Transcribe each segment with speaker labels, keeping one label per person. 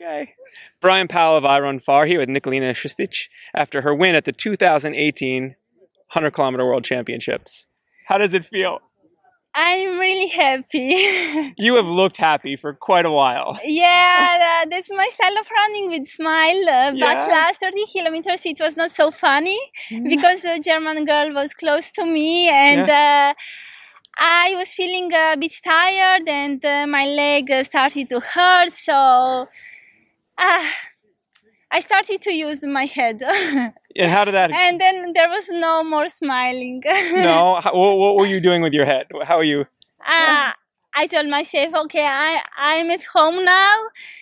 Speaker 1: Okay. Bryon Powell of iRunFar here with Nikolina Sustic after her win at the 2018 100 kilometer world championships. How does it feel?
Speaker 2: I'm really happy.
Speaker 1: You have looked happy for quite a while.
Speaker 2: yeah, uh, that's my style of running with smile. Uh,
Speaker 1: Yeah.
Speaker 2: But last 30 kilometers, it was not so funny because the German girl was close to me and uh, I was feeling a bit tired and uh, my leg uh, started to hurt. So uh, I started to use my head.
Speaker 1: And how did that?
Speaker 2: and then there was no more smiling.
Speaker 1: no. How, what, what were you doing with your head? How are you?
Speaker 2: uh, I told myself, okay, I, I'm at home now,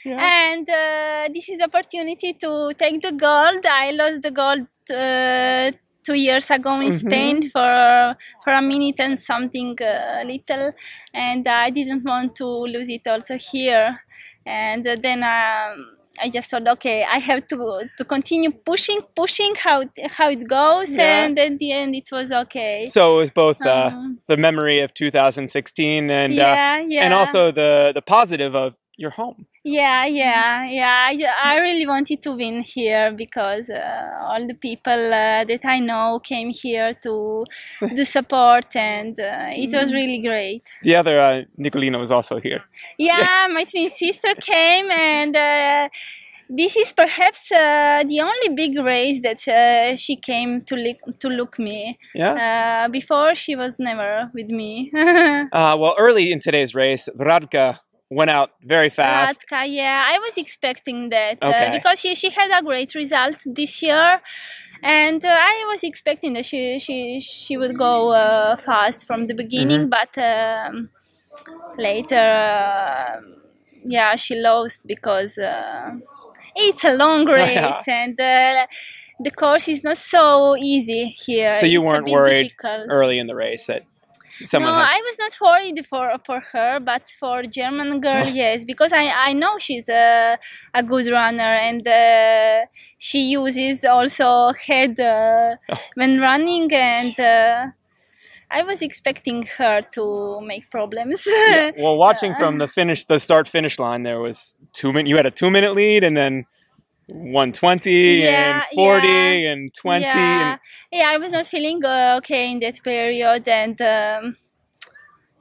Speaker 1: Yeah.
Speaker 2: and uh, this is opportunity to take the gold. I lost the gold uh, two years ago in
Speaker 1: Mhm.
Speaker 2: Spain for for a minute and something uh, little, and I didn't want to lose it also here. And then um, I just thought, okay, I have to to continue pushing, pushing how it- how it goes,
Speaker 1: Yeah.
Speaker 2: and at the end it was okay.
Speaker 1: So it was both uh,
Speaker 2: Um,
Speaker 1: the memory of 2016 and uh,
Speaker 2: yeah, yeah,
Speaker 1: and also the the positive of your home.
Speaker 2: Yeah, yeah, yeah. I, I really wanted to win here because uh, all the people uh, that I know came here to do support, and uh, it was really great.
Speaker 1: The other uh, Nicolina was also here.
Speaker 2: Yeah, my twin sister came, and uh, this is perhaps uh, the only big race that uh, she came to look to look me.
Speaker 1: Yeah.
Speaker 2: Uh, before she was never with me.
Speaker 1: Uh, well, early in today's race, Radka went out very fast.
Speaker 2: Radka, yeah, I was expecting that
Speaker 1: Okay.
Speaker 2: uh, because she, she had a great result this year, and uh, I was expecting that she she she would go uh, fast from the beginning,
Speaker 1: Mm-hmm.
Speaker 2: but um, later, uh, yeah, she lost because uh, it's a long race and. Uh, the course is not so easy here.
Speaker 1: So you
Speaker 2: It's
Speaker 1: weren't worried
Speaker 2: difficult.
Speaker 1: early in the race that someone
Speaker 2: no,
Speaker 1: had.
Speaker 2: I was not worried for for her, but for German girl, yes, because I I know she's a a good runner and uh, she uses also head uh,
Speaker 1: Oh.
Speaker 2: when running, and uh, I was expecting her to make problems.
Speaker 1: Yeah. Well, watching from the finish, the start finish line, there was two minute. You had a two minute lead, and then 120
Speaker 2: Yeah,
Speaker 1: and 40
Speaker 2: yeah.
Speaker 1: and 20.
Speaker 2: Yeah,
Speaker 1: And,
Speaker 2: yeah, I was not feeling uh, okay in that period, and um,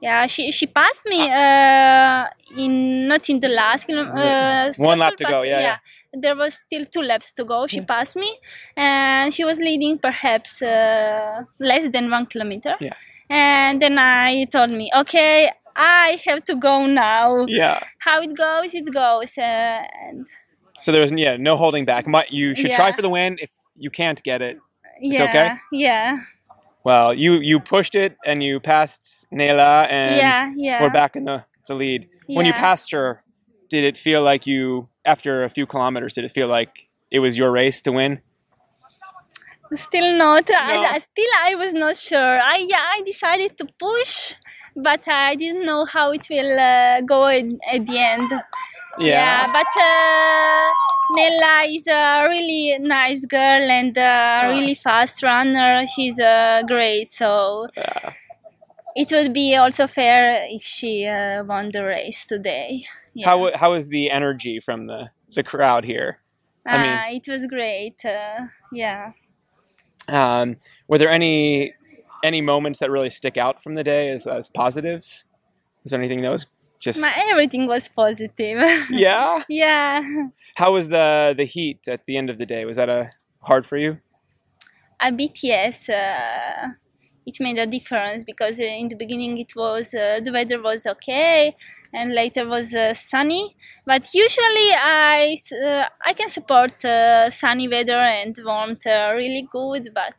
Speaker 2: yeah, she she passed me uh, in not in the last uh,
Speaker 1: One lap to go, yeah, yeah.
Speaker 2: There was still two laps to go. She passed me, and she was leading perhaps uh, less than one kilometer.
Speaker 1: Yeah.
Speaker 2: And then I told me, okay, I have to go now.
Speaker 1: yeah.
Speaker 2: How it goes, it goes. And
Speaker 1: So there was yeah no holding back. Might you should try for the win. If you can't get it,
Speaker 2: yeah,
Speaker 1: okay?
Speaker 2: yeah,
Speaker 1: well, you you pushed it and you passed Nele, and
Speaker 2: yeah, yeah.
Speaker 1: we're back in the the lead. When you passed her, did it feel like you after a few kilometers? Did it feel like it was your race to win?
Speaker 2: Still not.
Speaker 1: No.
Speaker 2: I, I- still, I was not sure. I yeah, I decided to push, but I didn't know how it will uh, go at, at the end.
Speaker 1: Yeah.
Speaker 2: but uh, Nele is a really nice girl and a really fast runner. She's uh, great, so
Speaker 1: Yeah.
Speaker 2: it would be also fair if she uh, won the race today. Yeah.
Speaker 1: How how is the energy from the the crowd here? I mean-
Speaker 2: Ah, it was great. Uh, yeah.
Speaker 1: Um, were there any any moments that really stick out from the day as, as positives? Is there anything that was just
Speaker 2: My, everything was positive.
Speaker 1: yeah?
Speaker 2: yeah.
Speaker 1: How was the the heat at the end of the day? Was that a hard for you?
Speaker 2: A bit, yes. Uh, it made a difference because uh, in the beginning it was uh, the weather was okay, and later was uh, sunny. But usually i uh, I can support uh, sunny weather and warmth uh, really good. But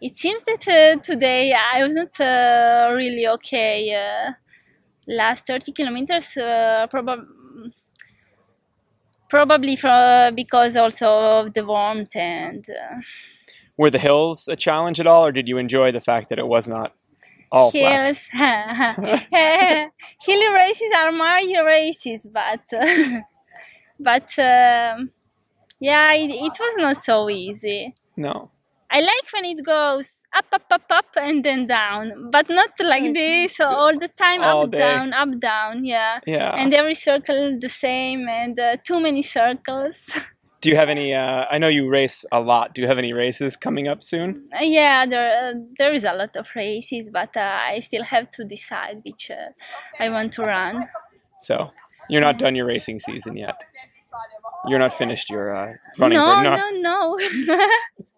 Speaker 2: it seems that uh, today I was not uh, really okay. Last thirty kilometers, uh, probably. Probably for, because also of the warmth and uh,
Speaker 1: Were the hills a challenge at all, or did you enjoy the fact that it was not all flat?
Speaker 2: hills. Hilly races are my races, but but um, yeah, it, it was not so easy.
Speaker 1: No.
Speaker 2: I like when it goes up, up, up, up, and then down, but not like this all the time.
Speaker 1: All
Speaker 2: up,
Speaker 1: day.
Speaker 2: down, up, down. Yeah.
Speaker 1: Yeah.
Speaker 2: And every circle the same, and uh, too many circles.
Speaker 1: Do you have any? Uh, I know you race a lot. Do you have any races coming up soon?
Speaker 2: Uh, yeah, there uh, there is a lot of races, but uh, I still have to decide which uh, I want to run.
Speaker 1: So you're not done your racing season yet. You're not finished your uh, running.
Speaker 2: no, no, no.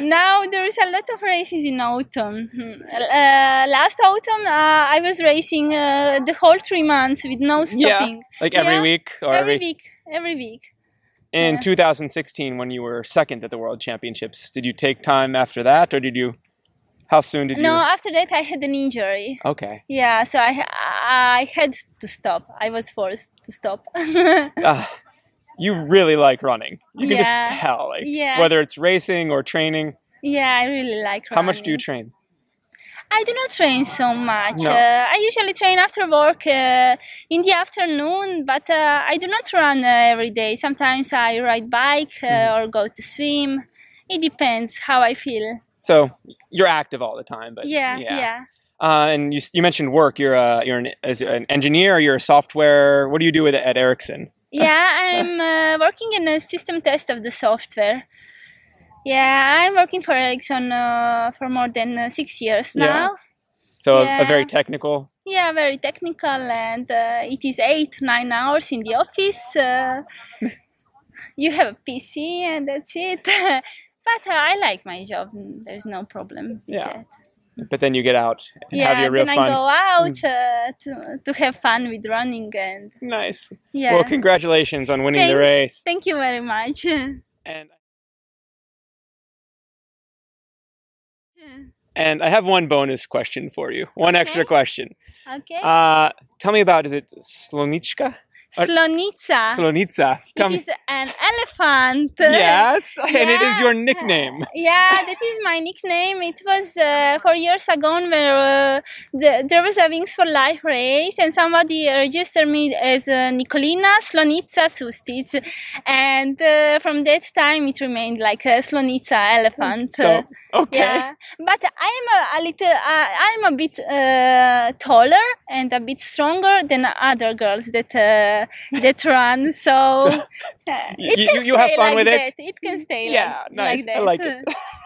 Speaker 2: now there is a lot of races in autumn. Hmm. Uh, last autumn, uh, I was racing uh, the whole three months with no stopping.
Speaker 1: Yeah, like every
Speaker 2: Yeah,
Speaker 1: week or
Speaker 2: every
Speaker 1: every.
Speaker 2: week, every week.
Speaker 1: In
Speaker 2: yeah.
Speaker 1: 2016, when you were second at the World Championships, did you take time after that, or did you? How soon did
Speaker 2: No,
Speaker 1: you?
Speaker 2: No, after that I had an injury.
Speaker 1: Okay.
Speaker 2: Yeah, so I I had to stop. I was forced to stop.
Speaker 1: Ah, you really like running. You can
Speaker 2: Yeah.
Speaker 1: just tell, like
Speaker 2: Yeah.
Speaker 1: whether it's racing or training.
Speaker 2: yeah, I really like.
Speaker 1: How much do you train?
Speaker 2: I do not train so much.
Speaker 1: No.
Speaker 2: Uh, I usually train after work uh, in the afternoon, but uh, I do not run uh, every day. Sometimes I ride bike uh,
Speaker 1: Mhm.
Speaker 2: or go to swim. It depends how I feel.
Speaker 1: So you're active all the time, but
Speaker 2: Yeah, yeah.
Speaker 1: Uh, and you, you mentioned work. You're a, you're an, as an engineer. You're a software. What do you do with it at Ericsson?
Speaker 2: Yeah, I'm uh, working in a system test of the software. Yeah, I'm working for Ericsson uh, for more than uh, six years now. Yeah.
Speaker 1: So a, a very technical.
Speaker 2: Yeah, very technical, and uh, it is eight, nine hours in the office. Uh, you have a PC, and that's it. but uh, I like my job. There's no problem. with
Speaker 1: Yeah.
Speaker 2: that.
Speaker 1: But then you get out and have your real
Speaker 2: then
Speaker 1: fun.
Speaker 2: I go out uh, to to have fun with running, and
Speaker 1: Nice.
Speaker 2: yeah.
Speaker 1: Well, congratulations on winning the race.
Speaker 2: Thank you very much.
Speaker 1: And and I have one bonus question for you. One extra question.
Speaker 2: okay.
Speaker 1: Uh, tell me about is it Slonichka? Uh,
Speaker 2: Slonica.
Speaker 1: Slonitsa. Tell
Speaker 2: It is an elephant.
Speaker 1: Yes, and it is your nickname.
Speaker 2: Yeah, that is my nickname. It was uh, four years ago where uh, the, there was a Wings for Life race, and somebody registered me as uh, Nikolina Slonica Sustic, and uh, from that time it remained like a Slonica elephant.
Speaker 1: So okay.
Speaker 2: Yeah, but I'm a, a little. Uh, I'm a bit uh, taller and a bit stronger than other girls that uh, that run. So,
Speaker 1: So,
Speaker 2: uh, it
Speaker 1: you-
Speaker 2: can
Speaker 1: you- have fun
Speaker 2: like
Speaker 1: with it?
Speaker 2: that. It can stay.
Speaker 1: Yeah,
Speaker 2: like,
Speaker 1: nice.
Speaker 2: Like
Speaker 1: I like it.